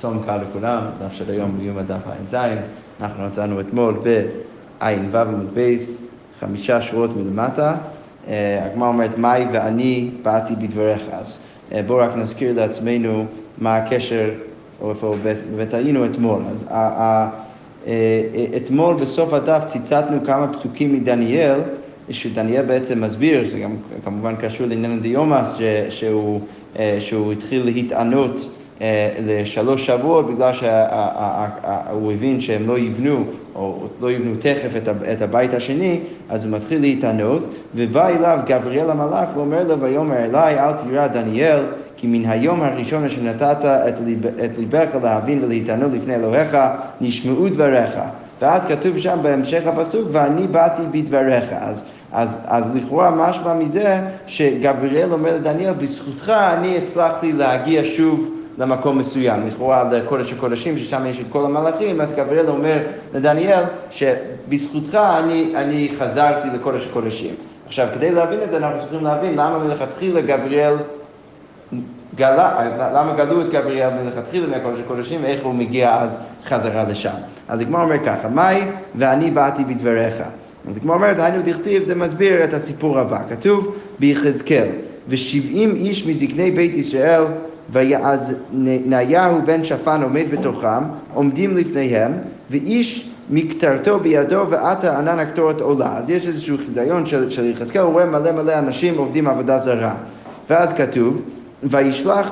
צום קל לכולם, דף של היום ביום הדף ע"ז, אנחנו מצאנו אתמול בע"ו עמוד בייס, חמישה שורות מלמטה. אה, הגמרא אומרת, מאי ואני באתי בדבריך. אז אה, בואו רק נזכיר לעצמנו מה הקשר, או איפה באמת היינו אתמול. אז אה, אתמול בסוף הדף ציטטנו כמה פסוקים מדניאל, שדניאל בעצם מסביר, זה גם כמובן קשור לעניין דיומא, שהוא, התחיל להתענות לשלוש שבועות בגלל שהוא הבין שהם לא יבנו, או לא יבנו תכף את הבית השני, אז הוא מתחיל להתענות, ובא אליו גבריאל המלאך ואומר לו, ויאמר אליי, אל תירא דניאל, כי מן היום הראשון אשר נתת את, ליב, את ליבך להבין ולהתענות לפני אלוהיך, נשמעו דבריך. ואז כתוב שם בהמשך הפסוק, ואני באתי בדבריך. אז, אז, אז לכאורה משמע מזה שגבריאל אומר לדניאל, בזכותך אני הצלחתי להגיע שוב למקום מסוים, לכאורה לקודש הקודשים, ששם יש את כל המלאכים, אז גבריאל אומר לדניאל שבזכותך אני, אני חזרתי לקודש הקודשים. עכשיו, כדי להבין את זה, אנחנו צריכים להבין למה מלכתחילה גבריאל גלה, למה גלו את גבריאל מלכתחילה מהקודש הקודשים ואיך הוא מגיע אז חזרה לשם. אז הגמר אומר ככה, מאי ואני באתי בדבריך. אז הגמר אומרת, היינו דכתיב, זה מסביר את הסיפור הבא. כתוב ביחזקאל, ושבעים איש מזקני בית ישראל ואז נאיהו בן שפן עומד בתוכם, עומדים לפניהם, ואיש מקטרתו בידו ועטר ענן הקטורת עולה. אז יש איזשהו חיזיון של, של יחזקאל, הוא רואה מלא מלא אנשים עובדים עבודה זרה. ואז כתוב, וישלח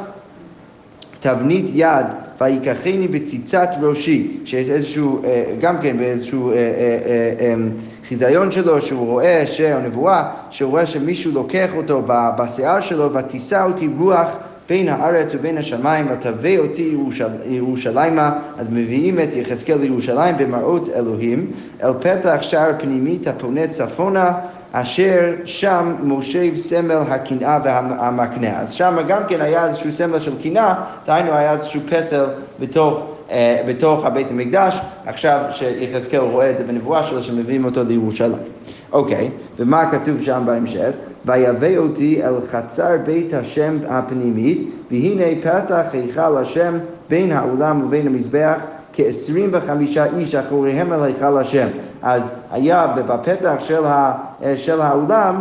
תבנית יד ויקחני בציצת ראשי, שיש איזשהו, אה, גם כן באיזשהו אה, אה, אמ, חיזיון שלו, שהוא רואה, או נבואה, שהוא רואה שמישהו לוקח אותו בשיער שלו ותישא אותי רוח בין הארץ ובין השמיים, ותביא אותי ירושל, ירושלימה, אז מביאים את יחזקאל לירושלים במראות אלוהים, אל פתח שער פנימית הפונה צפונה, אשר שם מושב סמל הקנאה והמקנה. אז שם גם כן היה איזשהו סמל של קנאה, דהיינו היה איזשהו פסל בתוך... uh, בתוך הבית המקדש, עכשיו שיחזקאל רואה את זה בנבואה שלו שמביאים אותו לירושלים. אוקיי, ומה כתוב שם בהמשך? ויבא אותי אל חצר בית השם הפנימית, והנה פתח היכל השם בין האולם ובין המזבח כ-25 איש אחוריהם אל היכל השם. אז היה בפתח של, ה, של האולם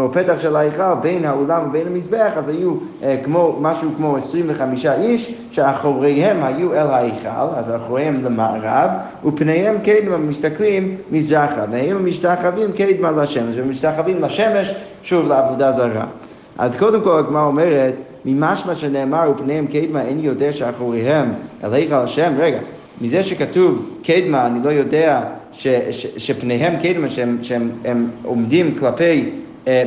או פתח של ההיכל בין האולם ובין המזבח, אז היו אה, כמו, משהו כמו 25 איש, שאחוריהם היו אל ההיכל, אז אחוריהם למערב, ופניהם קדמה מסתכלים מזרחה, והם משתחווים קדמה לשמש, ומשתחווים לשמש, שוב לעבודה זרה. אז קודם כל הגמרא אומרת, ממשמע שנאמר ופניהם קדמה, אין יודע שאחוריהם אל היכל השם, רגע, מזה שכתוב קדמה, אני לא יודע ש, ש, שפניהם קדמה, שהם, שהם עומדים כלפי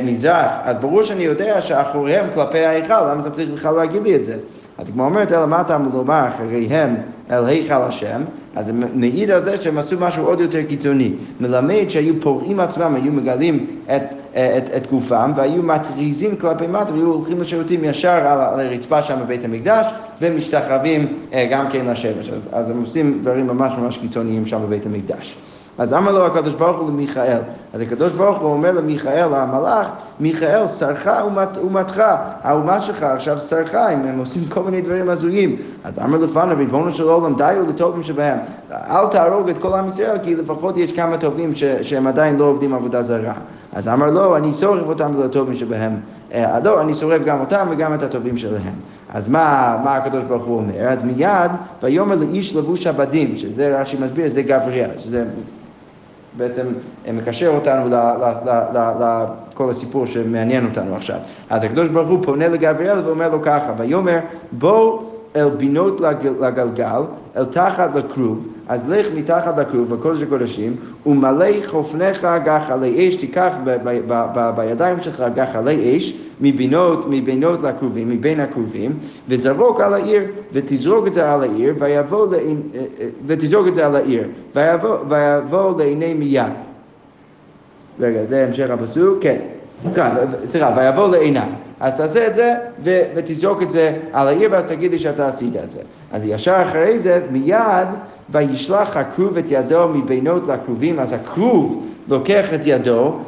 מזרח, אז ברור שאני יודע שאחוריהם כלפי ההיכל, למה אתה צריך בכלל להגיד לי את זה? אז כמו אומרת, אלא מה אתה אמור לומר אחריהם אל היכל השם, אז זה מעיד על זה שהם עשו משהו עוד יותר קיצוני. מלמד שהיו פורעים עצמם, היו מגלים את, אה, את, את גופם, והיו מטריזים כלפי מטה, והיו הולכים לשירותים ישר על, על הרצפה שם בבית המקדש, ומשתחרבים אה, גם כן לשמש. אז, אז הם עושים דברים ממש ממש קיצוניים שם בבית המקדש. אז אמר לו הקדוש ברוך הוא למיכאל. אז הקדוש ברוך הוא אומר למיכאל, המלאך, מיכאל, שרך ומתך, האומה שלך עכשיו שרכה, הם, הם עושים כל מיני דברים הזויים. אז אמר לפניו, ריבונו של עולם, די הוא לטובים שבהם. אל תהרוג את כל עם ישראל, כי לפחות יש כמה טובים ש, שהם עדיין לא עובדים עבודה זרה. אז אמר לו, אני שורף אותם לטובים שבהם. אה, לא, אני שורף גם אותם וגם את הטובים שלהם. אז מה, מה הקדוש ברוך הוא אומר? אז מיד, ויאמר לאיש לבוש הבדים, שזה רש"י מסביר, זה גבריאל, שזה בעצם מקשר אותנו לכל הסיפור שמעניין אותנו עכשיו. אז הקדוש ברוך הוא פונה לגבריאל ואומר לו ככה, ויאמר בוא אל בינות לגלגל, אל תחת לכרוב, אז לך מתחת לכרוב בקודש הקודשים, ומלא חופניך גחלי אש, תיקח בידיים שלך גחלי אש, מבינות, מבינות לכרובים, מבין הכרובים, וזרוק על העיר, ותזרוק את זה על העיר, ויבוא, לעין, ותזרוק את זה על העיר, ויבוא, ויבוא לעיני מיד. רגע, זה המשך הפסוק, כן. סליחה, ויבוא לעיניו. אז תעשה את זה ו- ותזרוק את זה על העיר ואז תגיד לי שאתה עשית את זה. אז ישר אחרי זה מיד וישלח הכרוב את ידו מבינות לכרובים, אז הכרוב לוקח את ידו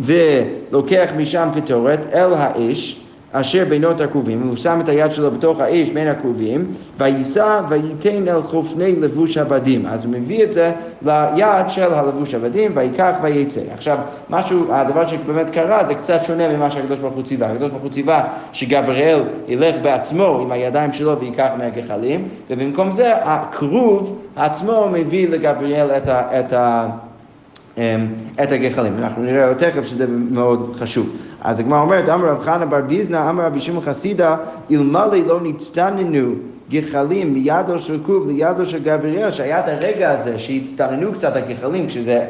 ולוקח משם קטורת אל האש אשר בינות הכרובים, הוא שם את היד שלו בתוך האש בין הכרובים, ויישא וייתן אל חופני לבוש הבדים. אז הוא מביא את זה ליד של הלבוש הבדים, ויקח ויצא. עכשיו, משהו, הדבר שבאמת קרה זה קצת שונה ממה שהקדוש ברוך הוא ציווה. הקדוש ברוך הוא ציווה שגבריאל ילך בעצמו עם הידיים שלו ויקח מהגחלים, ובמקום זה הכרוב עצמו מביא לגבריאל את ה... את ה את הגחלים. אנחנו נראה תכף שזה מאוד חשוב. אז הגמרא אומרת, אמר רב חנה בר ביזנא, אמר רבי שמעון חסידה, אלמלא לא נצטננו גחלים מידו של כרוב לידו של גבריאל, שהיה את הרגע הזה שהצטננו קצת הגחלים, כשזה,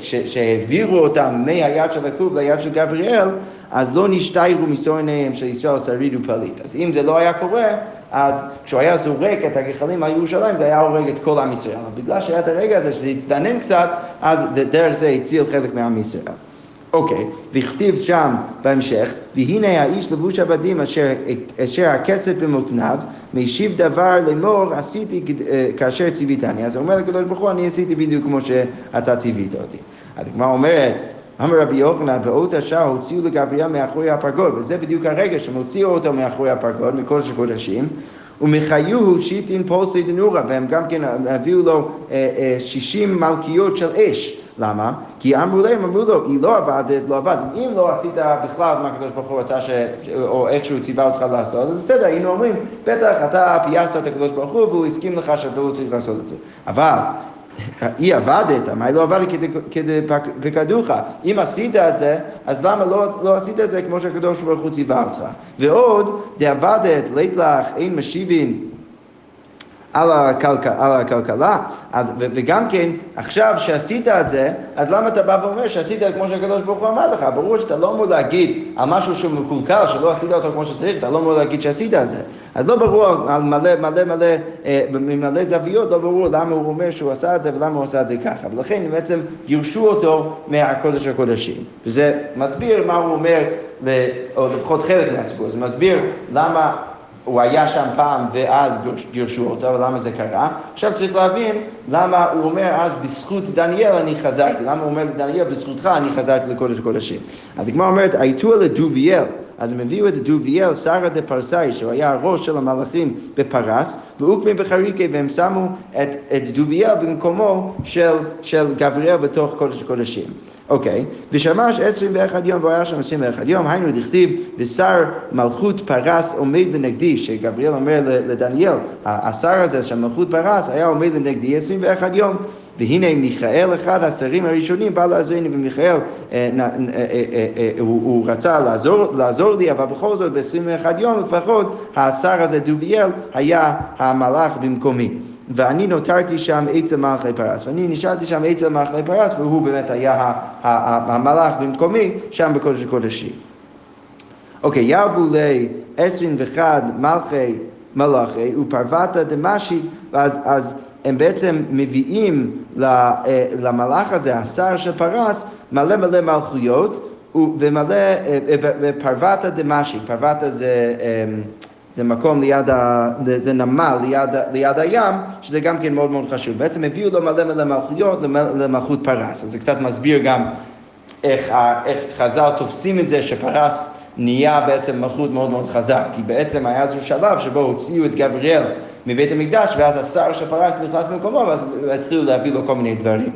שהעבירו אותם מהיד של הכרוב ליד של גבריאל, אז לא נשתיירו מסור עיניהם של ישראל שריד ופליט. אז אם זה לא היה קורה, אז כשהוא היה זורק את הגחלים על ירושלים, זה היה הורג את כל עם ישראל. אבל בגלל שהיה את הרגע הזה שזה הצטנן קצת, אז דרך זה הציל חלק מעם ישראל. אוקיי, וכתיב שם בהמשך, והנה האיש לבוש עבדים אשר, אשר הכסף במותניו, משיב דבר לאמור עשיתי אה, כאשר ציוויתני. אז הוא אומר לקדוש ברוך הוא, אני עשיתי בדיוק כמו שאתה ציווית אותי. אז הגמרא אומרת, אמר רבי יוחנן, באות השעה הוציאו לגבריאל מאחורי הפרגוד, וזה בדיוק הרגע שהם הוציאו אותו מאחורי הפרגוד, מקודש הקודשים, ומחיוהו שיטין פולסי דנורה, והם גם כן הביאו לו אה, אה, שישים מלכיות של אש. למה? כי אמרו להם, אמרו לו, היא לא עבדת, לא עבדת. אם לא עשית בכלל מה הקדוש ברוך הוא רצה, ש... או איכשהו ציווה אותך לעשות, אז בסדר, היינו אומרים, בטח אתה פייסת את הקדוש ברוך הוא והוא הסכים לך שאתה לא צריך לעשות את זה. אבל היא עבדת, מה היא לא עבדת כדפקדוך? אם עשית את זה, אז למה לא, לא עשית את זה כמו שהקדוש ברוך הוא ציווה אותך? ועוד, דעבדת, לית לך, אין משיבין על, הכלכל, על הכלכלה, וגם כן, עכשיו שעשית את זה, אז למה אתה בא ואומר שעשית כמו שהקדוש ברוך הוא אמר לך? ברור שאתה לא אמור להגיד על משהו שהוא מקולקל, שלא עשית אותו כמו שצריך, אתה לא אמור להגיד שעשית את זה. אז לא ברור על מלא מלא מלא, אה, ממלא זוויות, לא ברור למה הוא אומר שהוא עשה את זה ולמה הוא עשה את זה ככה. ולכן בעצם גירשו אותו מהקודש הקודשים. וזה מסביר מה הוא אומר, או לפחות חלק מהסיפור, זה מסביר למה הוא היה שם פעם ואז גירשו אותו, ולמה זה קרה? עכשיו צריך להבין למה הוא אומר אז בזכות דניאל אני חזרתי, למה הוא אומר לדניאל בזכותך אני חזרתי לקודש הקודשים. אז הגמרא אומרת, הייתו לדוביאל אז הם הביאו את דוביאל, שרה דה פרסאי, שהוא היה הראש של המלאכים בפרס, ואוקמי בחריקי, והם שמו את, את דוביאל במקומו של, של גבריאל בתוך קודש הקודשים. אוקיי, ושמש עשרים ואחד יום והיה שם עשרים ואחד יום, היינו דכתיב, ושר מלכות פרס עומד לנגדי, שגבריאל אומר לדניאל, השר הזה של מלכות פרס היה עומד לנגדי עשרים ואחד יום. והנה מיכאל אחד השרים הראשונים בא לעזרני ומיכאל אה, אה, אה, הוא רצה לעזור לי אבל בכל זאת ב-21 יום לפחות השר הזה דוביאל היה המלאך במקומי ואני נותרתי שם אצל מלכי פרס, ואני נשארתי שם אצל מלכי פרס, והוא באמת היה המלאך במקומי שם בקודש הקודשים. אוקיי, ירבו ל-21 מלכי מלאכי ופרבתא דמשי, אז הם בעצם מביאים אה, למלאך הזה, השר של פרס, מלא מלא מלכויות ומלא, אה, אה, ופרבתא דמשי, פרבתא זה... זה מקום ליד, ה, זה נמל ליד, ליד הים, שזה גם כן מאוד מאוד חשוב. בעצם הביאו לו מלא מלא מלכויות למלכות פרס. אז זה קצת מסביר גם איך, איך חז"ל תופסים את זה שפרס נהיה בעצם מלכות מאוד מאוד חזק. כי בעצם היה איזשהו שלב שבו הוציאו את גבריאל מבית המקדש, ואז השר שפרס נכנס במקומו, ואז התחילו להביא לו כל מיני דברים.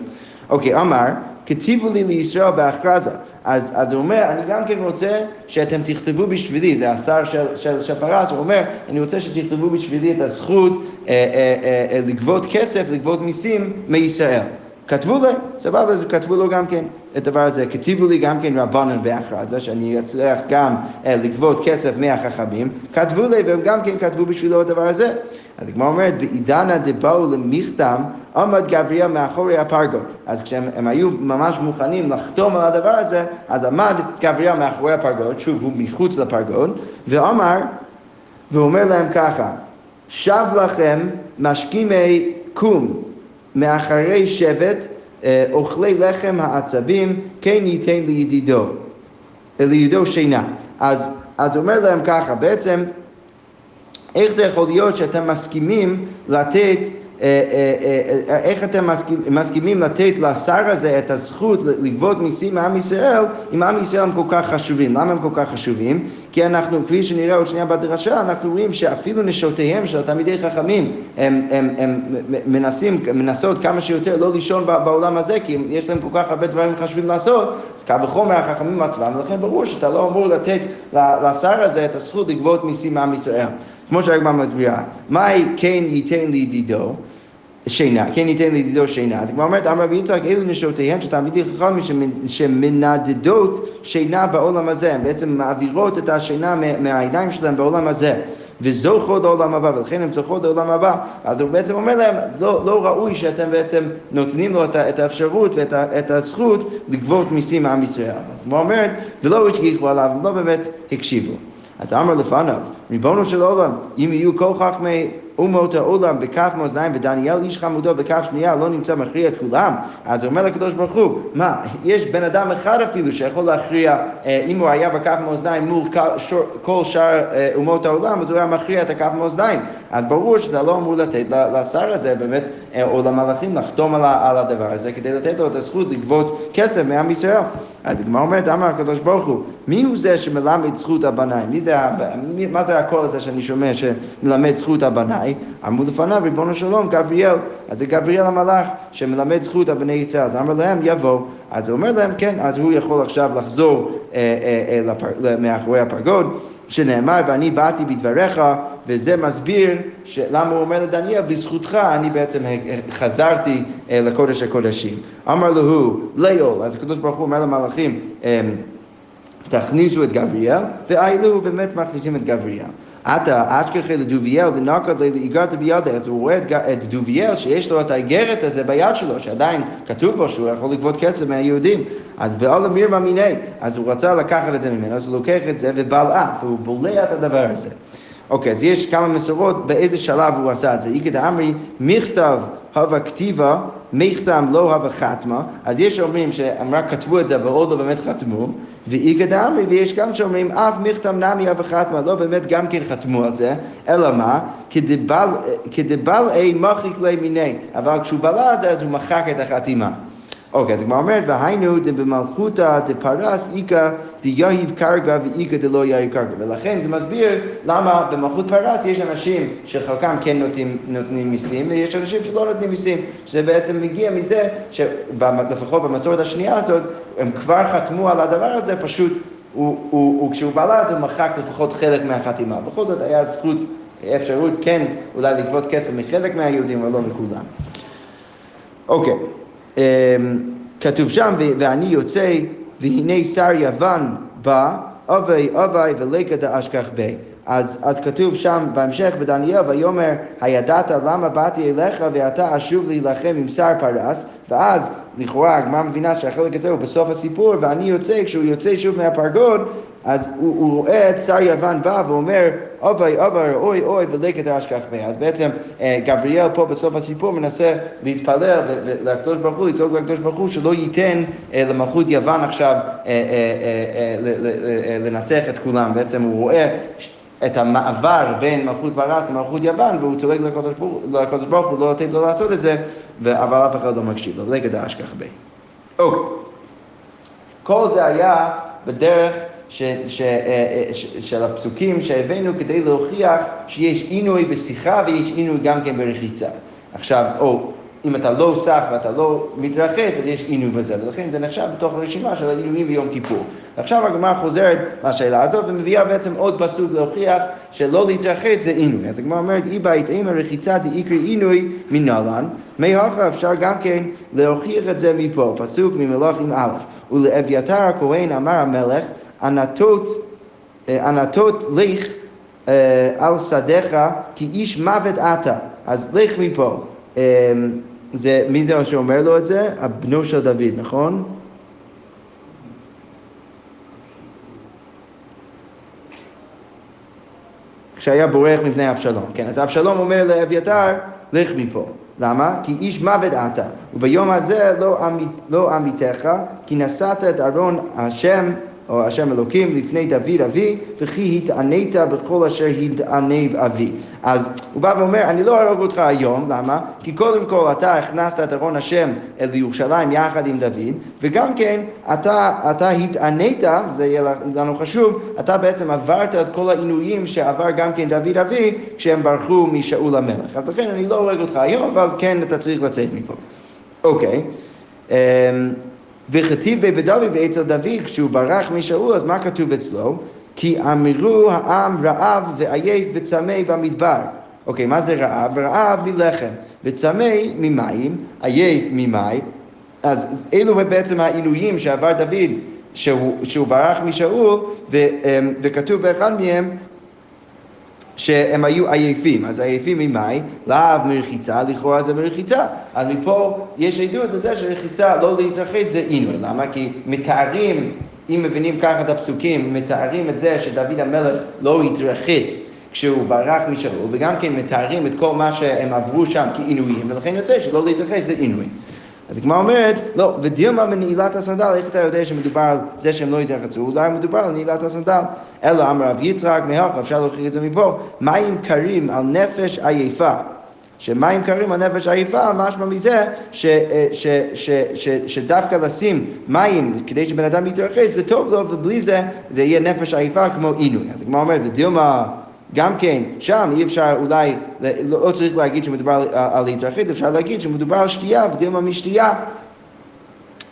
אוקיי, אמר, כתיבו לי לישראל בהכרזה. אז, אז הוא אומר, אני גם כן רוצה שאתם תכתבו בשבילי, זה השר של, של, של פרס, הוא אומר, אני רוצה שתכתבו בשבילי את הזכות אה, אה, אה, אה, לגבות כסף, לגבות מיסים מישראל. כתבו לי, סבבה, אז כתבו לו גם כן את הדבר הזה. כתיבו לי גם כן רבנן בהכרזה, שאני אצליח גם אה, לגבות כסף מהחכמים. כתבו לי, והם גם כן כתבו בשבילו את הדבר הזה. אז הגמרא אומרת, בעידנא דבאו למכתם, עמד גבריאל מאחורי הפרגוד. אז כשהם היו ממש מוכנים לחתום על הדבר הזה, אז עמד גבריאל מאחורי הפרגוד, שוב, הוא מחוץ לפרגוד, ואמר, והוא אומר להם ככה, שב לכם משכימי קום. מאחרי שבט אה, אוכלי לחם העצבים, כן ייתן לידידו, לידידו שינה. אז, אז אומר להם ככה, בעצם, איך זה יכול להיות שאתם מסכימים לתת, איך אתם מסכימים לתת לשר הזה את הזכות לגבות מיסים מעם ישראל, אם עם ישראל הם כל כך חשובים? למה הם כל כך חשובים? כי אנחנו, כפי שנראה עוד שנייה בדרשה, אנחנו רואים שאפילו נשותיהם של התלמידי חכמים, הם, הם, הם מנסים, מנסות כמה שיותר לא לישון בעולם הזה, כי יש להם כל כך הרבה דברים חשובים לעשות, אז קל וחומר החכמים עצמם, ולכן ברור שאתה לא אמור לתת לשר הזה את הזכות לגבות מיסים מעם ישראל. כמו שהגמרא מסבירה, מהי כן ייתן לידידו? שינה, כן ייתן לידידו שינה. אז כבר אומרת, אמר רבי יצחק, אלו נשותיהן של תלמידי חכמים שמנדדות שינה בעולם הזה, הן בעצם מעבירות את השינה מהעיניים שלהם בעולם הזה. וזוכות לעולם הבא, ולכן הן זוכות לעולם הבא. אז הוא בעצם אומר להם, לא, לא ראוי שאתם בעצם נותנים לו את, את האפשרות ואת את הזכות לגבות מיסים מעם ישראל. אז הוא אומר, ולא השגיחו עליו, לא באמת הקשיבו. אז אמר לפניו, ריבונו של עולם, אם יהיו כל חכמי אומות העולם בכף מאזניים ודניאל איש חמודו בכף שנייה לא נמצא מכריע את כולם. אז הוא אומר לקדוש ברוך הוא מה יש בן אדם אחד אפילו שיכול להכריע אה, אם הוא היה בכף מאזניים מול כל שאר אה, אומות העולם אז הוא היה מכריע את הכף מאזניים. אז ברור שאתה לא אמור לתת לשר הזה באמת אה, או למלאכים לחתום על הדבר הזה כדי לתת לו את הזכות לגבות כסף מעם ישראל. אז הגמרא אומרת, אמר הקדוש ברוך הוא, מי הוא זה שמלמד זכות הבנאי? מי זה, מה זה הקול הזה שאני שומע שמלמד זכות הבנאי? אמרו לפניו, ריבונו שלום, גבריאל. אז זה גבריאל המלאך שמלמד זכות הבני ישראל. אז אמר להם, יבוא. אז הוא אומר להם, כן, אז הוא יכול עכשיו לחזור אה, אה, אה, לפר, מאחורי הפרגוד. שנאמר, ואני באתי בדבריך, וזה מסביר למה הוא אומר לדניאל, בזכותך אני בעצם חזרתי אה, לקודש הקודשים. אמר לו, ליאול, אז הקדוש ברוך הוא אומר למלאכים, אמ, תכניסו את גבריאל, ואילו באמת מכניסים את גבריאל. עתה אשכחי לדוביאל דנקד לאיגרת בידה, אז הוא רואה את דוביאל שיש לו את האיגרת הזה ביד שלו, שעדיין כתוב בו שהוא יכול לגבות כסף מהיהודים. אז בעל מירמה מיני, אז הוא רצה לקחת את זה ממנו, אז הוא לוקח את זה ובלעה, והוא בולע את הדבר הזה. אוקיי, אז יש כמה מסורות באיזה שלב הוא עשה את זה. איגד אמרי, מכתב הווה כתיבה, מכתם לא הווה חתמה, אז יש שאומרים שהם רק כתבו את זה אבל עוד לא באמת חתמו, ואיגד אמרי, ויש גם שאומרים אף מכתם נמי הווה חתמה, לא באמת גם כן חתמו על זה, אלא מה? כדבל אי מחיק לי מיני, אבל כשהוא בלע את זה אז הוא מחק את החתימה. אוקיי, אז הגמרא אומרת, והיינו דבמלכותא דפרס איכא דיהיב קרגא ואיכא דלא יהיב קרגא. ולכן זה מסביר למה במלכות פרס יש אנשים שחלקם כן נותנים, נותנים מיסים, ויש אנשים שלא נותנים מיסים, שזה בעצם מגיע מזה שלפחות במסורת השנייה הזאת, הם כבר חתמו על הדבר הזה, פשוט וכשהוא בעלה את זה הוא מחק לפחות חלק מהחתימה. בכל זאת היה זכות, אפשרות כן אולי לגבות כסף מחלק מהיהודים, אבל לא מכולם. אוקיי. אמ, כתוב שם, ואני יוצא, והנה שר יוון בא, אבי אבי ולקה דאשכח בי. אז, אז כתוב שם בהמשך בדניאל, ויאמר, הידעת למה באתי אליך ואתה אשוב להילחם עם שר פרס, ואז לכאורה הגמרא מבינה שהחלק הזה הוא בסוף הסיפור, ואני יוצא, כשהוא יוצא שוב מהפרגוד, אז הוא, הוא רואה את שר יוון בא ואומר, אוי אוי אוי אוי ולקט אשכח בי. אז בעצם אה, גבריאל פה בסוף הסיפור מנסה להתפלל לקדוש ברוך הוא, לצעוק לקדוש ברוך הוא שלא ייתן אה, למלכות יוון עכשיו אה, לנצח את כולם. בעצם הוא רואה את המעבר בין מלכות פרס למלכות יוון, והוא צועק לקדוש ברוך הוא לא לתת לו לעשות את זה, אבל אף אחד לא מקשיב לו, לגד האשכח בי. אוקיי. כל זה היה בדרך ש, ש, אה, ש, של הפסוקים שהבאנו כדי להוכיח שיש עינוי בשיחה ויש עינוי גם כן ברחיצה. עכשיו, או אם אתה לא סח ואתה לא מתרחץ, אז יש עינוי בזה, ולכן זה נחשב בתוך הרשימה של העינויים ביום כיפור. עכשיו הגמרא חוזרת לשאלה הזאת ומביאה בעצם עוד פסוק להוכיח שלא להתרחץ זה עינוי. אז הגמרא אומרת, אי בית אימא רחיצה דאיקרי עינוי מנהלן, מהכה אפשר גם כן להוכיח את זה מפה, פסוק ממלאכים א', ולאביתר הכהן אמר המלך, ענתות, אה, ענתות לך אה, על שדיך כי איש מוות אתה, אז לך מפה. זה, מי זה שאומר לו את זה? הבנו של דוד, נכון? כשהיה בורח מפני אבשלום. כן, אז אבשלום אומר לאביתר, לך מפה. למה? כי איש מוות אתה, וביום הזה לא, עמית, לא עמיתך, כי נשאת את ארון השם או השם אלוקים לפני דוד אבי, וכי התענית בכל אשר התענה אבי. אז הוא בא ואומר, אני לא אהרוג אותך היום, למה? כי קודם כל אתה הכנסת את ארון השם אל ירושלים יחד עם דוד, וגם כן אתה, אתה התענית, זה יהיה לנו חשוב, אתה בעצם עברת את כל העינויים שעבר גם כן דוד אבי, כשהם ברחו משאול המלך. אז לכן אני לא הורג אותך היום, אבל כן אתה צריך לצאת מפה. אוקיי. אמ, וכתיב בדוד ואצל דוד, כשהוא ברח משאול, אז מה כתוב אצלו? כי אמרו העם רעב ועייף וצמא במדבר. אוקיי, מה זה רעב? רעב מלחם, וצמא ממים, עייף ממים. אז אלו בעצם העינויים שעבר דוד שהוא, שהוא ברח משאול, אמ, וכתוב באחד מהם שהם היו עייפים, אז עייפים ממאי, לאו מרחיצה, לכאורה זה מרחיצה. אז מפה יש עדות לזה שרחיצה לא להתרחץ זה עינוי. למה? כי מתארים, אם מבינים ככה את הפסוקים, מתארים את זה שדוד המלך לא התרחץ כשהוא ברח משאול, וגם כן מתארים את כל מה שהם עברו שם כעינויים, ולכן יוצא שלא להתרחץ זה עינוי. אז הגמרא אומרת, לא, ודילמה מנעילת הסנדל, איך אתה יודע שמדובר על זה שהם לא יתרחצו? אולי מדובר על נעילת הסנדל. אלא אמר רב יצחק, מהלכה, אפשר להוכיח את זה מפה, מים קרים על נפש עייפה. שמים קרים על נפש עייפה, משמע מזה ש, שדווקא לשים מים כדי שבן אדם יתרחץ זה טוב לו, ובלי זה זה יהיה נפש עייפה כמו עינוי. אז הגמרא אומרת, ודילמה גם כן, שם אי אפשר אולי, לא, לא צריך להגיד שמדובר על, על להתרחץ, אפשר להגיד שמדובר על שתייה, ודילמה משתייה.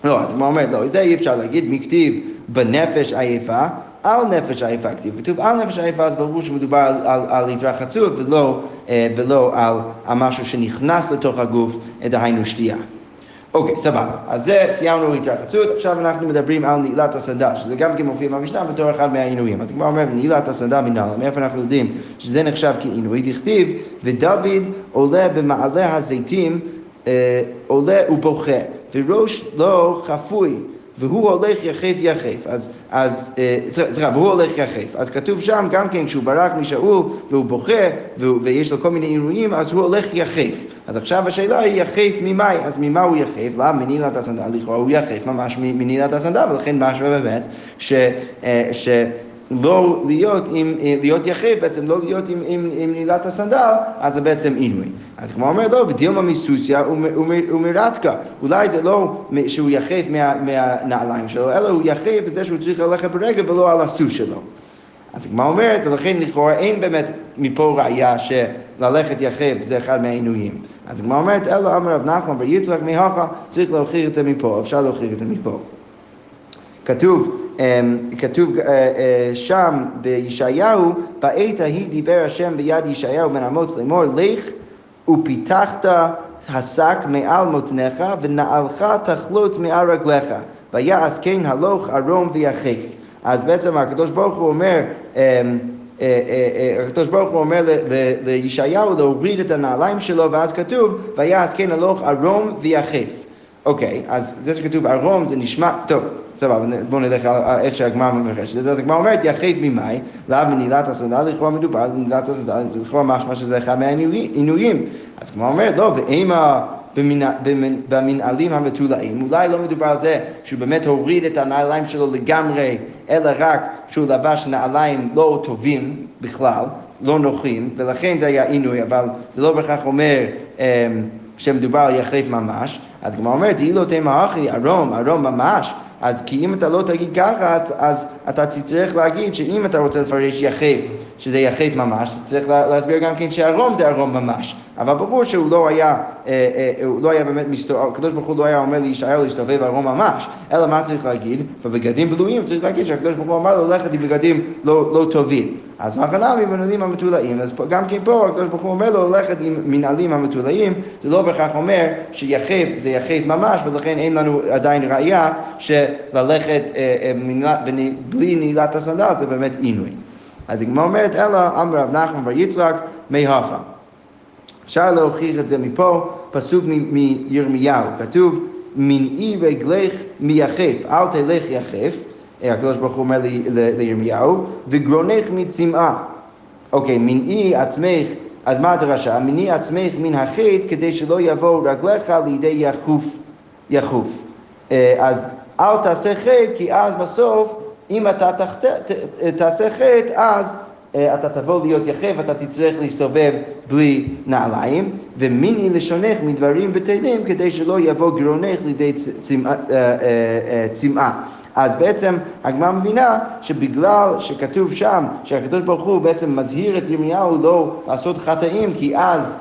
לא, אז הוא אומר, לא, זה אי אפשר להגיד, מכתיב בנפש עייפה, על נפש עייפה כתיב, כתוב על נפש עייפה, אז ברור שמדובר על, על, על התרחצות ולא, אה, ולא על, על משהו שנכנס לתוך הגוף, דהיינו שתייה. אוקיי, סבבה. אז זה, סיימנו התרחצות, עכשיו אנחנו מדברים על נעילת הסנדל, שזה גם כן מופיע במשנה בתור אחד מהעינויים. אז כבר אומר, נעילת הסנדל מנהלה, מאיפה אנחנו יודעים שזה נחשב כעינוי? דכתיב, ודוד עולה במעלה הזיתים, אה, עולה ובוכה, וראש לא חפוי. והוא הולך יחף יחף, אז, אז אה, סליחה, והוא הולך יחף, אז כתוב שם גם כן כשהוא ברח משאול והוא בוכה ויש לו כל מיני עינויים, אז הוא הולך יחף. אז עכשיו השאלה היא יחף ממאי, אז ממה הוא יחף? למה מנילת הסנדל? לכאורה הוא יחף ממש מנילת הסנדל, ולכן משמע באמת ש... אה, ש לא להיות, עם, להיות יחיד, בעצם לא להיות עם, עם, עם נעילת הסנדל, אז זה בעצם עינוי. אז כמו אומר, לא, ודילמה מסוסיה ומרתקה. אולי זה לא שהוא יחד מה, מהנעליים שלו, אלא הוא יחד בזה שהוא צריך ללכת ברגל ולא על הסוס שלו. אז כמו אומרת, ולכן לכאורה אין באמת מפה ראייה שללכת יחד זה אחד מהעינויים. אז כמו אומרת, אלא אמר רב נחמן בר יצחק מהכה, צריך להוכיח את זה מפה, אפשר להוכיח את זה מפה. כתוב, אמ, כתוב אה, אה, שם בישעיהו, בעת ההיא דיבר השם ביד ישעיהו בן אמוץ לאמור, לך ופיתחת השק מעל מותניך ונעלך תחלוט מעל רגליך, ויעש כן הלוך ערום ויחף. אז בעצם הקדוש ברוך הוא אומר, אמ, אה, הקדוש ברוך הוא אומר לישעיהו להוריד את הנעליים שלו, ואז כתוב, ויעש כן הלוך ערום ויחף. אוקיי, אז זה שכתוב ערום זה נשמע, טוב, סבבה, בואו נלך על איך שהגמרא מפרשת. אז הגמרא אומרת יחד ממאי, לאו מנעילת הסנדל, לכאורה מדובר על מנעילת הסנדל, לכאורה משמע שזה אחד מהעינויים. אז הגמרא אומרת, לא, ואימה במנהלים המתולעים, אולי לא מדובר על זה שהוא באמת הוריד את הנעליים שלו לגמרי, אלא רק שהוא לבש נעליים לא טובים בכלל, לא נוחים, ולכן זה היה עינוי, אבל זה לא בהכרח אומר אמ, שמדובר על יחליף ממש. אז הגמרא אומרת, אילו תימא אחי, ארום, ארום ממש. אז כי אם אתה לא תגיד ככה, אז, אז אתה תצטרך להגיד שאם אתה רוצה לפרש יחף, שזה יחף ממש, צריך להסביר גם כן שהרום זה הרום ממש. אבל ברור שהוא לא היה, אה, אה, הוא לא היה באמת מסתובב, הקדוש ברוך הוא לא היה אומר לישעיהו להסתובב הרום ממש, אלא מה צריך להגיד? בבגדים בלויים צריך להגיד שהקדוש ברוך הוא אמר לו ללכת עם בגדים לא, לא טובים. אז הכנה ממנהלים המתולעים, אז גם כן פה הקדוש ברוך הוא אומר לו ללכת עם מנהלים המתולעים, זה לא בהכרח אומר שיחף זה יחף ממש, ולכן אין לנו עדיין ראייה שללכת אה, בלי נעילת הסנדל זה באמת עינוי. אז הגמרא אומרת, אלא אמר רב נחמן בר יצחק, מהפה. אפשר להוכיח את זה מפה, פסוק מירמיהו, כתוב, מנעי רגלך מיחף, אל תלך יחף, הקדוש ברוך הוא אומר לירמיהו, וגרונך מצמאה. אוקיי, מנעי עצמך, אז מה הדרשה? מנעי עצמך מן החטא כדי שלא יבואו רגליך לידי יחוף. יחוף. אה, אז אל תעשה חטא, כי אז בסוף אם אתה תחת, ת, תעשה חטא, אז אה, אתה תבוא להיות יחף, אתה תצטרך להסתובב בלי נעליים, ומיני לשונך מדברים בטלים כדי שלא יבוא גרונך לידי צמאה. צמאה. אז בעצם הגמרא מבינה שבגלל שכתוב שם שהקדוש ברוך הוא בעצם מזהיר את ירמיהו לא לעשות חטאים כי אז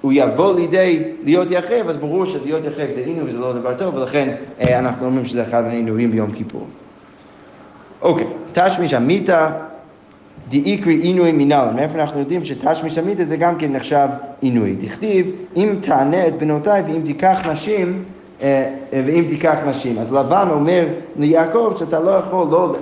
הוא יבוא לידי להיות יחב, אז ברור שלהיות יחב זה עינוי וזה לא דבר טוב ולכן אה, אנחנו אומרים שזה אחד מהעינויים ביום כיפור. אוקיי, תשמיש המיתה דאיקרי עינוי מנהלן. מאיפה אנחנו יודעים שתשמיש המיתה זה גם כן נחשב עינוי. דכתיב אם תענה את בנותיי ואם תיקח נשים אה, ואם תיקח נשים. אז לבן אומר ליעקב שאתה לא יכול לא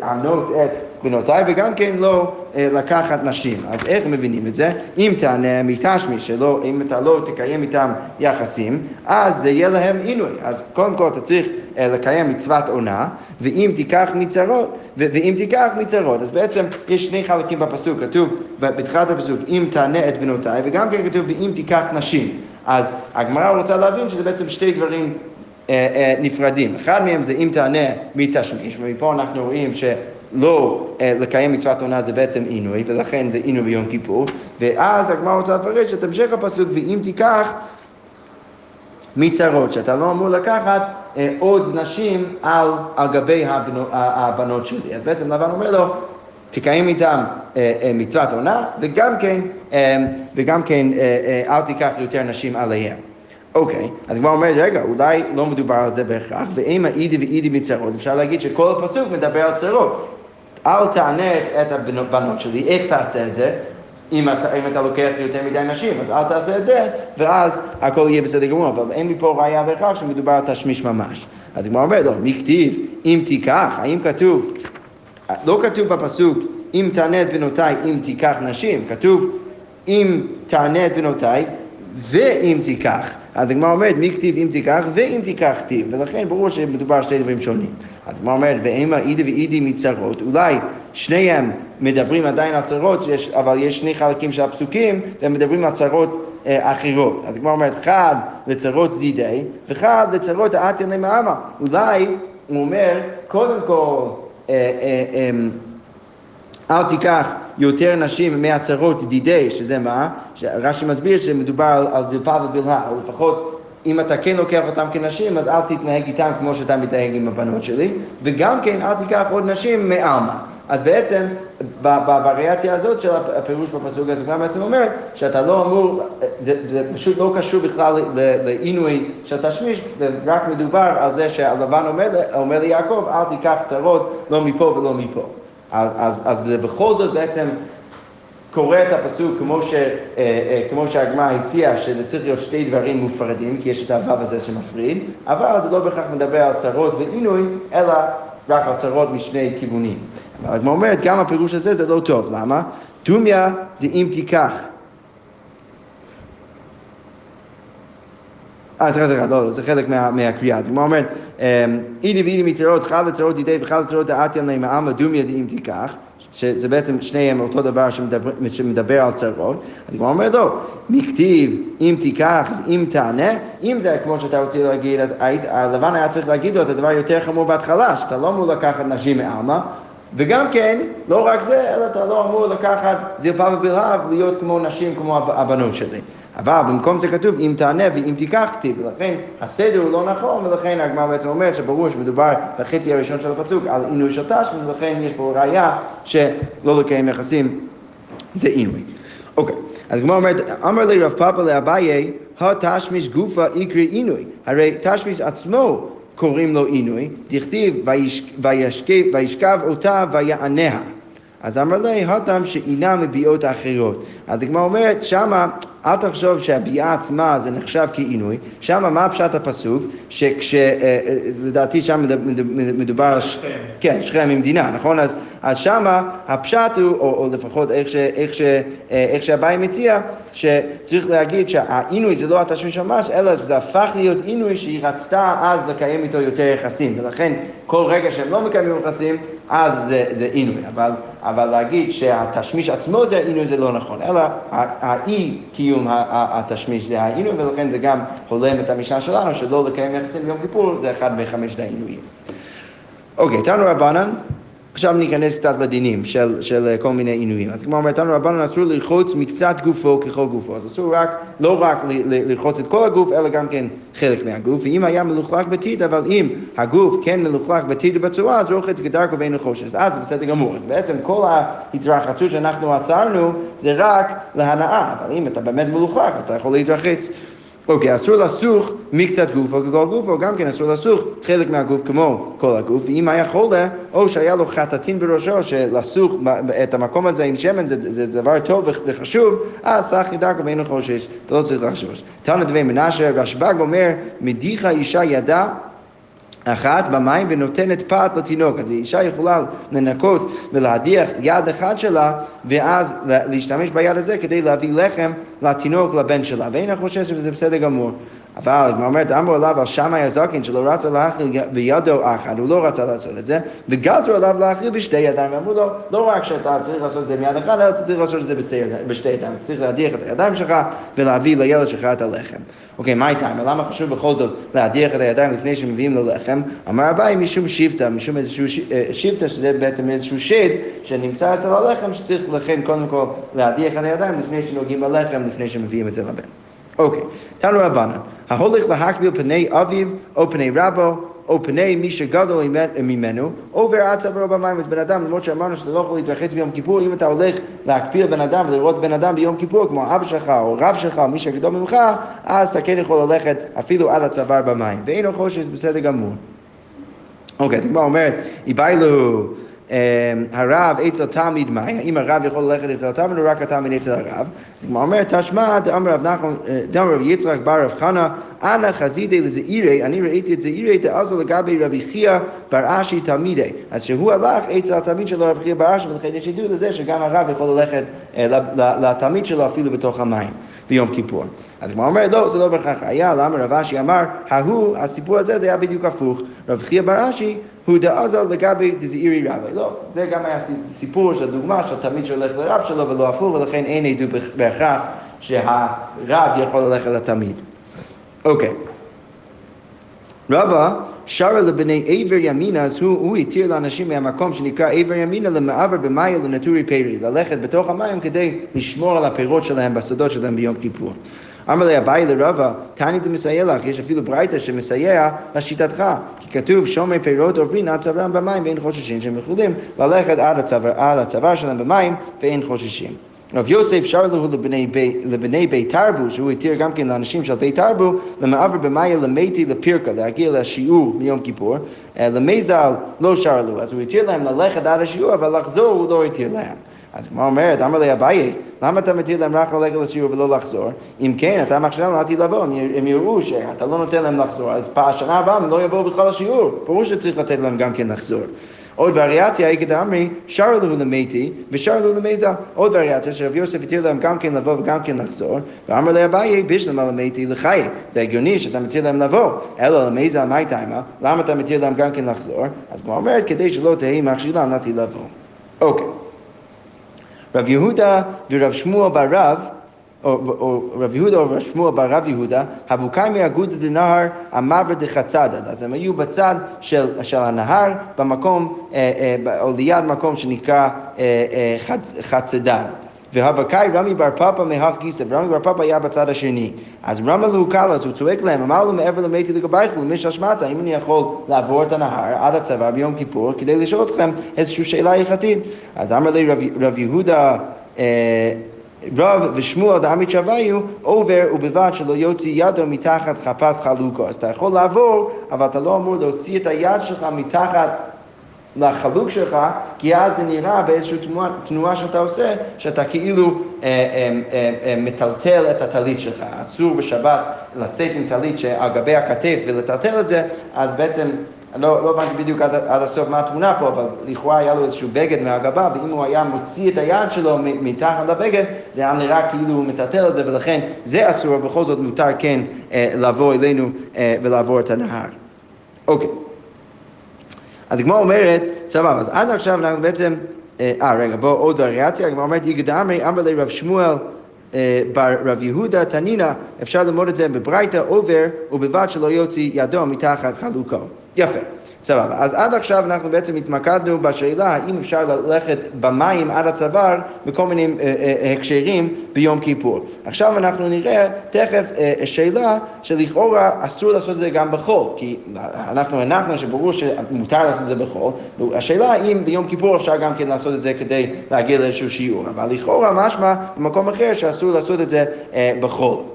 לענות את בנותיי וגם כן לא אה, לקחת נשים. אז איך מבינים את זה? אם תענה מתשמי שלא, אם אתה לא תקיים איתם יחסים, אז זה יהיה להם עינוי. אז קודם כל אתה צריך אה, לקיים מצוות עונה, ואם תיקח מצרות, ואם תיקח מצרות, אז בעצם יש שני חלקים בפסוק, כתוב בתחילת הפסוק, אם תענה את בנותיי, וגם כן כתוב ואם תיקח נשים. אז הגמרא רוצה להבין שזה בעצם שתי דברים אה, אה, נפרדים. אחד מהם זה אם תענה מתשמיש, ומפה אנחנו רואים שלא אה, לקיים מצוות עונה זה בעצם עינוי, ולכן זה עינוי ביום כיפור, ואז הגמרא רוצה לפרש את המשך הפסוק, ואם תיקח מצרות, שאתה לא אמור לקחת אה, עוד נשים על, על גבי הבנו, הבנות שלי. אז בעצם לבן אומר לו, תקיים איתם אה, אה, מצוות עונה, וגם כן, אה, וגם כן אל תיקח יותר נשים עליהם. אוקיי, אז כבר אומר, רגע, אולי לא מדובר על זה בהכרח, ואם האידי ואידי מצרות, אפשר להגיד שכל הפסוק מדבר על צרות. אל תענה את הבנות שלי, איך תעשה את זה? אם אתה, אם אתה לוקח יותר מדי נשים, אז אל תעשה את זה, ואז הכל יהיה בסדר גמור, אבל אין לי פה ראייה בהכרח שמדובר על תשמיש ממש. אז הגמרא אומר, לא, מי כתיב, אם תיקח, האם כתוב לא כתוב בפסוק אם תענה את בנותיי אם תיקח נשים, כתוב אם תענה את בנותיי ואם תיקח. אז הגמרא אומרת, מי כתיב אם תיקח ואם תיקח כתיב, ולכן ברור שמדובר על שתי דברים שונים. אז הגמרא אומרת, ואימא אידי ואידי מצרות, אולי שניהם מדברים עדיין על צרות, יש, אבל יש שני חלקים של הפסוקים, והם מדברים על צרות אה, אחרות. אז הגמרא אומרת, חד לצרות דידי, וחד לצרות האתיה למעמה. אולי, הוא אומר, קודם כל, אה, אה, אמ, אל תיקח יותר נשים מהצרות דידי, שזה מה? רש"י מסביר שמדובר על זלפה ובלהה, או לפחות אם אתה כן לוקח אותם כנשים, אז אל תתנהג איתם כמו שאתה מתנהג עם הבנות שלי, וגם כן אל תיקח עוד נשים מעלמא. אז בעצם, בווריאציה הזאת של הפירוש בפסוק הזה, גם בעצם אומר שאתה לא אמור, זה, זה פשוט לא קשור בכלל לעינוי של תשמיש, ורק מדובר על זה שהלבן אומר, אומר ליעקב, אל תיקח צרות לא מפה ולא מפה. אז, אז, אז בכל זאת בעצם קורא את הפסוק כמו, אה, אה, כמו שהגמרא הציעה, שזה צריך להיות שתי דברים מופרדים, כי יש את הוו הזה שמפריד, אבל זה לא בהכרח מדבר על צרות ועינוי, אלא רק על צרות משני כיוונים. אבל הגמרא אומרת, גם הפירוש הזה זה לא טוב, למה? דומיה דאם תיקח. אה, סליחה, סליחה, לא, זה חלק מה, מהקריאה. אז הגמרא אומרת, אמ, אידי ואידי מצרות, חד לצרות ידי וחד לצרות האתיין להם העם דומיה דאם תיקח. שזה בעצם שניהם אותו דבר שמדבר, על צרות, אז הגמרא אומר לא, מכתיב אם תיקח ואם תענה, אם זה כמו שאתה רוצה להגיד, אז הלבן היה צריך להגיד לו את הדבר יותר חמור בהתחלה, שאתה לא אמור לקחת נשים מעלמא, וגם כן, לא רק זה, אלא אתה לא אמור לקחת זלפה ובלהב להיות כמו נשים, כמו הבנות שלי. אבל במקום זה כתוב אם תענה ואם תיקח כתיב, ולכן הסדר הוא לא נכון, ולכן הגמרא בעצם אומרת שברור שמדובר בחצי הראשון של הפסוק על עינוי של תשמי, ולכן יש פה ראייה שלא לקיים יחסים זה עינוי. אוקיי, אז הגמרא אומרת, אמר לי רב פאפה לאביי, התשמיש גופה איקרי עינוי. הרי תשמיש עצמו קוראים לו עינוי, דכתיב וישכב אותה ויעניה. אז אמר לי, הטעם שאינה מביעות אחרות. אז הגמרא אומרת, שמה, אל תחשוב שהביעה עצמה זה נחשב כעינוי, שמה מה פשט הפסוק? שכש... אה, אה, לדעתי שם מדובר על... שכם. כן, שכם עם דינה, נכון? אז, אז שמה הפשט הוא, או, או לפחות איך, ש, איך, ש, אה, איך שהבאי מציע, שצריך להגיד שהעינוי זה לא התשמיש ממש, אלא זה הפך להיות עינוי שהיא רצתה אז לקיים איתו יותר יחסים, ולכן כל רגע שהם לא מקיימים יחסים, אז זה, זה עינוי. אבל, אבל להגיד שהתשמיש עצמו זה עינוי זה לא נכון, אלא האי קיום התשמיש זה העינוי, ולכן זה גם הולם את המשנה שלנו, שלא לקיים יחסים ביום כיפור, זה אחד מחמשת העינויים. אוקיי, תנו רבנן. עכשיו ניכנס קצת לדינים של, של כל מיני עינויים. אז כמו אומרת רבנו אסור לרחוץ מקצת גופו ככל גופו. אז אסור רק, לא רק לרחוץ את כל הגוף, אלא גם כן חלק מהגוף. ואם היה מלוכלך בטיט, אבל אם הגוף כן מלוכלך בטיט ובצורה, אז רוחץ כדרכו ואין לחושש. אז זה בסדר גמור. אז בעצם כל ההתרחצות שאנחנו עצרנו, זה רק להנאה. אבל אם אתה באמת מלוכלך, אז אתה יכול להתרחץ. אוקיי, אסור לסוך מקצת גוף או ככל גוף, או גם כן אסור לסוך חלק מהגוף כמו כל הגוף, ואם היה חולה, או שהיה לו חטאטין בראשו, שלסוך את המקום הזה עם שמן זה, זה דבר טוב וחשוב, אז סך ידרכו ואינו חושש, אתה לא צריך לחשוש. תנא דבי מנשה, רשב"ג אומר, מדיחה אישה ידה אחת במים ונותנת פת לתינוק. אז אישה יכולה לנקות ולהדיח יד אחד שלה, ואז להשתמש ביד הזה כדי להביא לחם לתינוק, לבן שלה. ואין חושש שזה בסדר גמור. אבל הגמרא אומרת, אמרו עליו על שמאי הזקן שלא רצה להאכיל בידו אחד, הוא לא רצה לעשות את זה, וגזרו עליו להאכיל בשתי ידיים, ואמרו לו, לא רק שאתה צריך לעשות את זה מיד אחד, אלא אתה צריך לעשות את זה בשתי ידיים, צריך להדיח את הידיים שלך ולהביא לילד שלך את הלחם. אוקיי, מה איתם? למה חשוב בכל זאת להדיח את הידיים לפני שמביאים לו לחם? אמר אביי משום שבטה, משום איזשהו אה, שבטה, שזה בעצם איזשהו שד שנמצא אצל הלחם, שצריך לכן קודם כל להדיח את הידיים לפני שנוגעים בלחם, לפני שמביאים את זה לבן. אוקיי, תנו רבנן, ההולך להקביל פני אביו או פני רבו או פני מי שגדול ממנו, עובר עד צווארו במים. אז בן אדם, למרות שאמרנו שאתה לא יכול להתרחץ ביום כיפור, אם אתה הולך להקפיל בן אדם ולראות בן אדם ביום כיפור, כמו אבא שלך או רב שלך או מי שגדול ממך, אז אתה כן יכול ללכת אפילו עד הצוואר במים. ואין לו חושש, בסדר גמור. אוקיי, אז הגמרא אומרת, איבאילו אמ, הרב אצל תלמיד מאי, האם הרב יכול ללכת אצל התלמיד או רק התלמיד אצל הרב? אז כמו אומר, תשמע, דאמר רב נחמן, אה, דאמר רב יצחק בר רב חנה, אנא חזידי לזעירי, אני ראיתי את זעירי דעזו לגבי רבי חייא בר אשי תלמידי. אז שהוא הלך אצל התלמיד שלו רבי חייא בר אשי, ולכן יש עדות לזה שגם הרב יכול ללכת אה, לתלמיד שלו אפילו בתוך המים ביום כיפור. אז כמו אומר, לא, זה לא בהכרח היה, למה רב אשי אמר, ההוא, הסיפור הזה זה היה בדיוק הפוך. רב חייא בר אשי הוא דעזל לגבי דזעירי רבי. לא, זה גם היה סיפור של דוגמה של תלמיד שהולך לרב שלו ולא הפוך, ולכן אין עדות בהכרח שהרב יכול ללכת לתלמיד. אוקיי. רבא שרה לבני עבר ימינה, אז הוא, הוא התיר לאנשים מהמקום שנקרא עבר ימינה למעבר במאיה לנטורי פרי, ללכת בתוך המים כדי לשמור על הפירות שלהם בשדות שלהם ביום כיפור. אמר לי אביי לרבה, תענית מסייע לך, יש אפילו ברייתא שמסייע לשיטתך, כי כתוב שומרי פירות עוברים עד צווארם במים ואין חוששים שהם יכולים ללכת עד הצוואר שלהם במים ואין חוששים. רב יוסף שר לו לבני, לבני בית תרבו, שהוא התיר גם כן לאנשים של בית תרבו, למעבר במאיה למתי לפירקה, להגיע לשיעור מיום כיפור, אה, למזל לא שר לו, אז הוא התיר להם ללכת עד השיעור, אבל לחזור הוא לא התיר להם. אז כמו אומרת, אמר לי אביי, למה אתה מתיר להם רק ללכת לשיעור ולא לחזור? אם כן, אתה להם לעתיד לבוא, הם יראו שאתה לא נותן להם לחזור, אז בשנה הבאה הם לא יבואו בכלל לשיעור, ברור שצריך לתת להם גם כן לחזור. עוד וריאציה, אי כדאמרי, שר לו למתי ושר לו למזל. עוד וריאציה, שרב יוסף התיר להם גם כן לבוא וגם כן לחזור, ואמר לאביי, בשלמה למתי לחי. זה הגיוני שאתה מתיר להם לבוא, אלא למזל מה טיימה, למה אתה מתיר להם גם כן לחזור? אז כמו אומרת, כדי שלא תהי מכשילה נתי לבוא. אוקיי. רב יהודה ורב שמואל בר רב או, רב יהודה או רב שמואל בר רב יהודה, הבוקאי מאגודה דנהר המעבר דחצדה. אז הם היו בצד של, של הנהר, במקום, אה, אה, או ליד מקום שנקרא אה, אה, חצ, חצדן. והבקאי רמי בר פפא מהך גיסא, ורמי בר פפא היה בצד השני. אז רמא לו קלה, אז הוא צועק להם, אמר לו מעבר למתי לגבייכו, למי ששמעת, האם אני יכול לעבור את הנהר עד הצבא ביום כיפור, כדי לשאול אתכם איזושהי שאלה הלכתית. אז אמר לי רב יהודה, אה, רב ושמואל דעמית שוויו עובר ובלבד שלא יוציא ידו מתחת חפת חלוקו. אז אתה יכול לעבור, אבל אתה לא אמור להוציא את היד שלך מתחת לחלוק שלך, כי אז זה נראה באיזושהי תנועה, תנועה שאתה עושה, שאתה כאילו אה, אה, אה, אה, מטלטל את הטלית שלך. אסור בשבת לצאת עם טלית שעל גבי הכתף ולטלטל את זה, אז בעצם לא, לא הבנתי בדיוק עד, עד הסוף מה התמונה פה, אבל לכאורה היה לו איזשהו בגד מהגבה, ואם הוא היה מוציא את היד שלו מתחת לבגד, זה היה נראה כאילו הוא מטלטל את זה, ולכן זה אסור, ובכל זאת מותר כן אה, לבוא אלינו אה, ולעבור את הנהר. אוקיי. אז הגמרא אומרת, סבבה, אז עד עכשיו אנחנו בעצם, אה, אה רגע, בואו עוד וריאציה, הגמרא אומרת, יגדמרי אמר לרב שמואל אה, בר רב יהודה תנינא, אפשר ללמוד את זה בברייתא עובר ובלבד שלא יוציא ידו מתחת חלוקו. יפה. סבבה. אז עד עכשיו אנחנו בעצם התמקדנו בשאלה האם אפשר ללכת במים עד הצוואר בכל מיני אה, אה, הקשרים ביום כיפור. עכשיו אנחנו נראה תכף אה, שאלה שלכאורה אסור לעשות את זה גם בחול, כי אנחנו הנחנו שברור שמותר לעשות את זה בחול, השאלה האם ביום כיפור אפשר גם כן לעשות את זה כדי להגיע לאיזשהו שיעור, אבל לכאורה משמע במקום אחר שאסור לעשות את זה אה, בחול.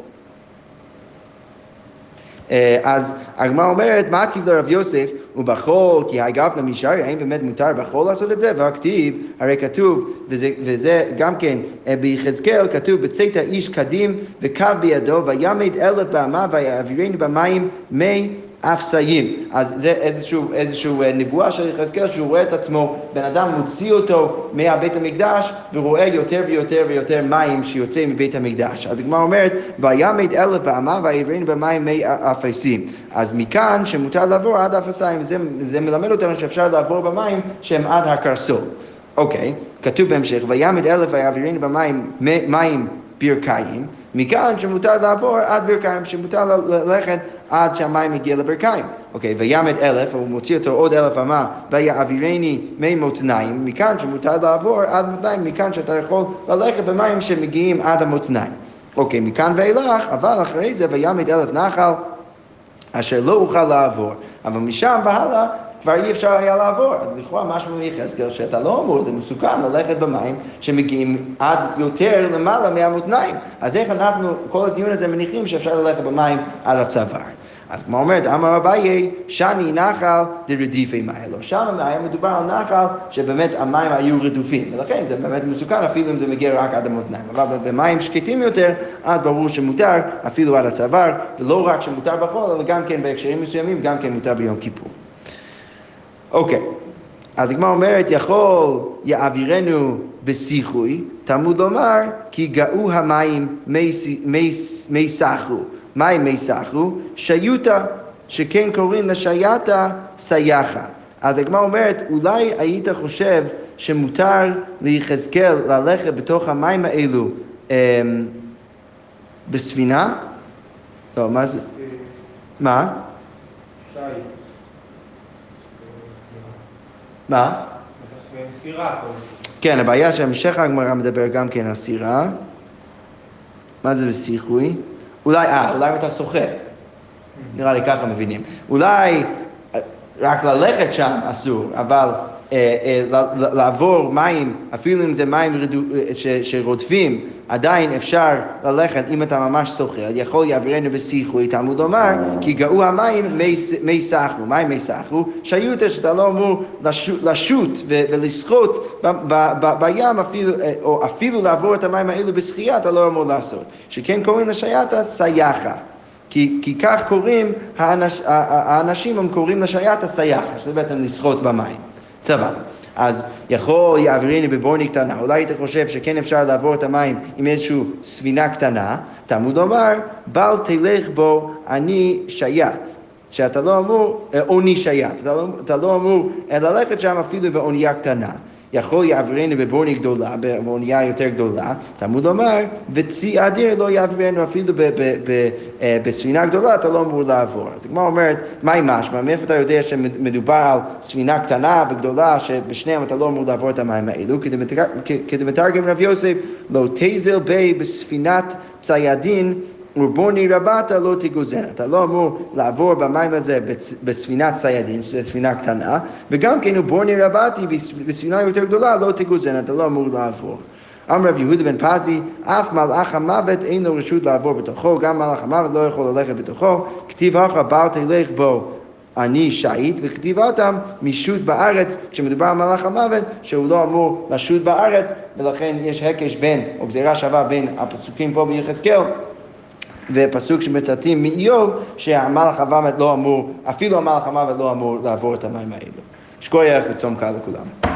אה, אז הגמרא אומרת, מה כתיב לרב יוסף, ובחול כי הגב למישרי, האם באמת מותר בחול לעשות את זה? והכתיב, הרי כתוב, וזה, וזה גם כן אה, ביחזקאל, כתוב בצאת האיש קדים וקו בידו, וימד אלף באמה ויעבירנו במים מי אפסיים. אז זה איזשהו, איזשהו אה, נבואה של יחזקאל שהוא רואה את עצמו, בן אדם מוציא אותו מהבית המקדש ורואה יותר ויותר ויותר מים שיוצא מבית המקדש. אז הגמרא אומרת, וימד אלף באמה ויעברנו במים מי אפסים. אז מכאן שמותר לעבור עד אפסיים, זה, זה מלמד אותנו שאפשר לעבור במים שהם עד הקרסול. אוקיי, כתוב בהמשך, וימד אלף ויעבירנו במים מים ברכיים, מכאן שמותר לעבור עד ברכיים, שמותר ללכת עד שהמים הגיע לברכיים. אוקיי, וימד אלף, הוא מוציא אותו עוד אלף אמה, ויעבירני מי מותניים, מכאן שמותר לעבור עד מותניים, מכאן שאתה יכול ללכת במים שמגיעים עד המותניים. אוקיי, מכאן ואילך, אבל אחרי זה וימד אלף נחל אשר לא אוכל לעבור. אבל משם והלאה כבר אי אפשר היה לעבור. אז לכאורה משהו מיחזקאל שאתה לא אמור, זה מסוכן ללכת במים שמגיעים עד יותר למעלה מהמותניים. אז איך אנחנו, כל הדיון הזה מניחים שאפשר ללכת במים על הצוואר. אז כמו אומרת, אמר אביי, שני נחל דרדיפי מאלו. שם היה מדובר על נחל שבאמת המים היו רדופים, ולכן זה באמת מסוכן אפילו אם זה מגיע רק עד המותניים. אבל במים שקטים יותר, אז ברור שמותר אפילו עד הצוואר, ולא רק שמותר בחול, אבל גם כן בהקשרים מסוימים, גם כן מותר ביום כיפור. אוקיי, אז הגמרא אומרת, יכול יעבירנו בשיחוי, תלמוד לומר, כי גאו המים מי סחו. מים מי סחו? שיוטה, שכן קוראים לשייתה סייחה. אז הגמרא אומרת, אולי היית חושב שמותר ליחזקאל ללכת בתוך המים האלו אמ, בספינה? לא, מה זה? מה? שי. מה? כן, הבעיה שהמשך הגמרא מדבר גם כן על סירה. מה זה בסיחוי? אולי, אה, אולי אם אתה שוחה. נראה לי ככה מבינים. אולי אה, רק ללכת שם אסור, אבל לעבור מים, אפילו אם זה מים שרודפים, עדיין אפשר ללכת אם אתה ממש שוחה, יכול יעבירנו בשיחוי, תלמוד לומר, כי גאו המים מי סחו, מים מי סחו, שהיותא שאתה לא אמור לשוט ולשחות בים או אפילו לעבור את המים האלו בשחייה, אתה לא אמור לעשות. שכן קוראים לשייטה סייחה. כי, כי כך קוראים, האנש, האנשים הם קוראים לשייטה סייחה, שזה בעצם לשחות במים. סבבה. אז יכול יעבירני בבורני קטנה, אולי היית חושב שכן אפשר לעבור את המים עם איזושהי ספינה קטנה, תלמוד לומר, בל תלך בו אני שייט. שאתה לא אמור, אוני אה, שייט, אתה לא, אתה לא אמור ללכת שם אפילו באונייה קטנה. יכול יעבירנו בבורני גדולה, באונייה יותר גדולה, תלמוד לומר, וצי אדיר לא יעבירנו אפילו אה, בספינה גדולה, אתה לא אמור לעבור. אז הגמרא אומרת, מהי משמע? מאיפה אתה יודע שמדובר על ספינה קטנה וגדולה, שבשניהם אתה לא אמור לעבור את המים האלו? כדי מתרגם רב יוסף, לא תזל בי בספינת ציידין ובורני רבתה לא תגוזן. אתה לא אמור לעבור במים הזה בספינת ציידין, שזו ספינה קטנה, וגם כן ובורני רבתי בספינה יותר גדולה לא תגוזן, אתה לא אמור לעבור. אמר רב יהודה בן פזי, אף מלאך המוות אין לו רשות לעבור בתוכו, גם מלאך המוות לא יכול ללכת בתוכו, כתיב אחר בל תלך בו אני שהיד, וכתיבתם משוט בארץ, כשמדובר על מלאך המוות, שהוא לא אמור לשוט בארץ, ולכן יש הקש בין, או גזירה שווה בין הפסוקים פה ביחזקאל. ופסוק שמצטטים מאיוב, שהמלאך המוות לא אמור, אפילו המלאך המוות לא אמור לעבור את המים האלו. שכוח וצום קל לכולם.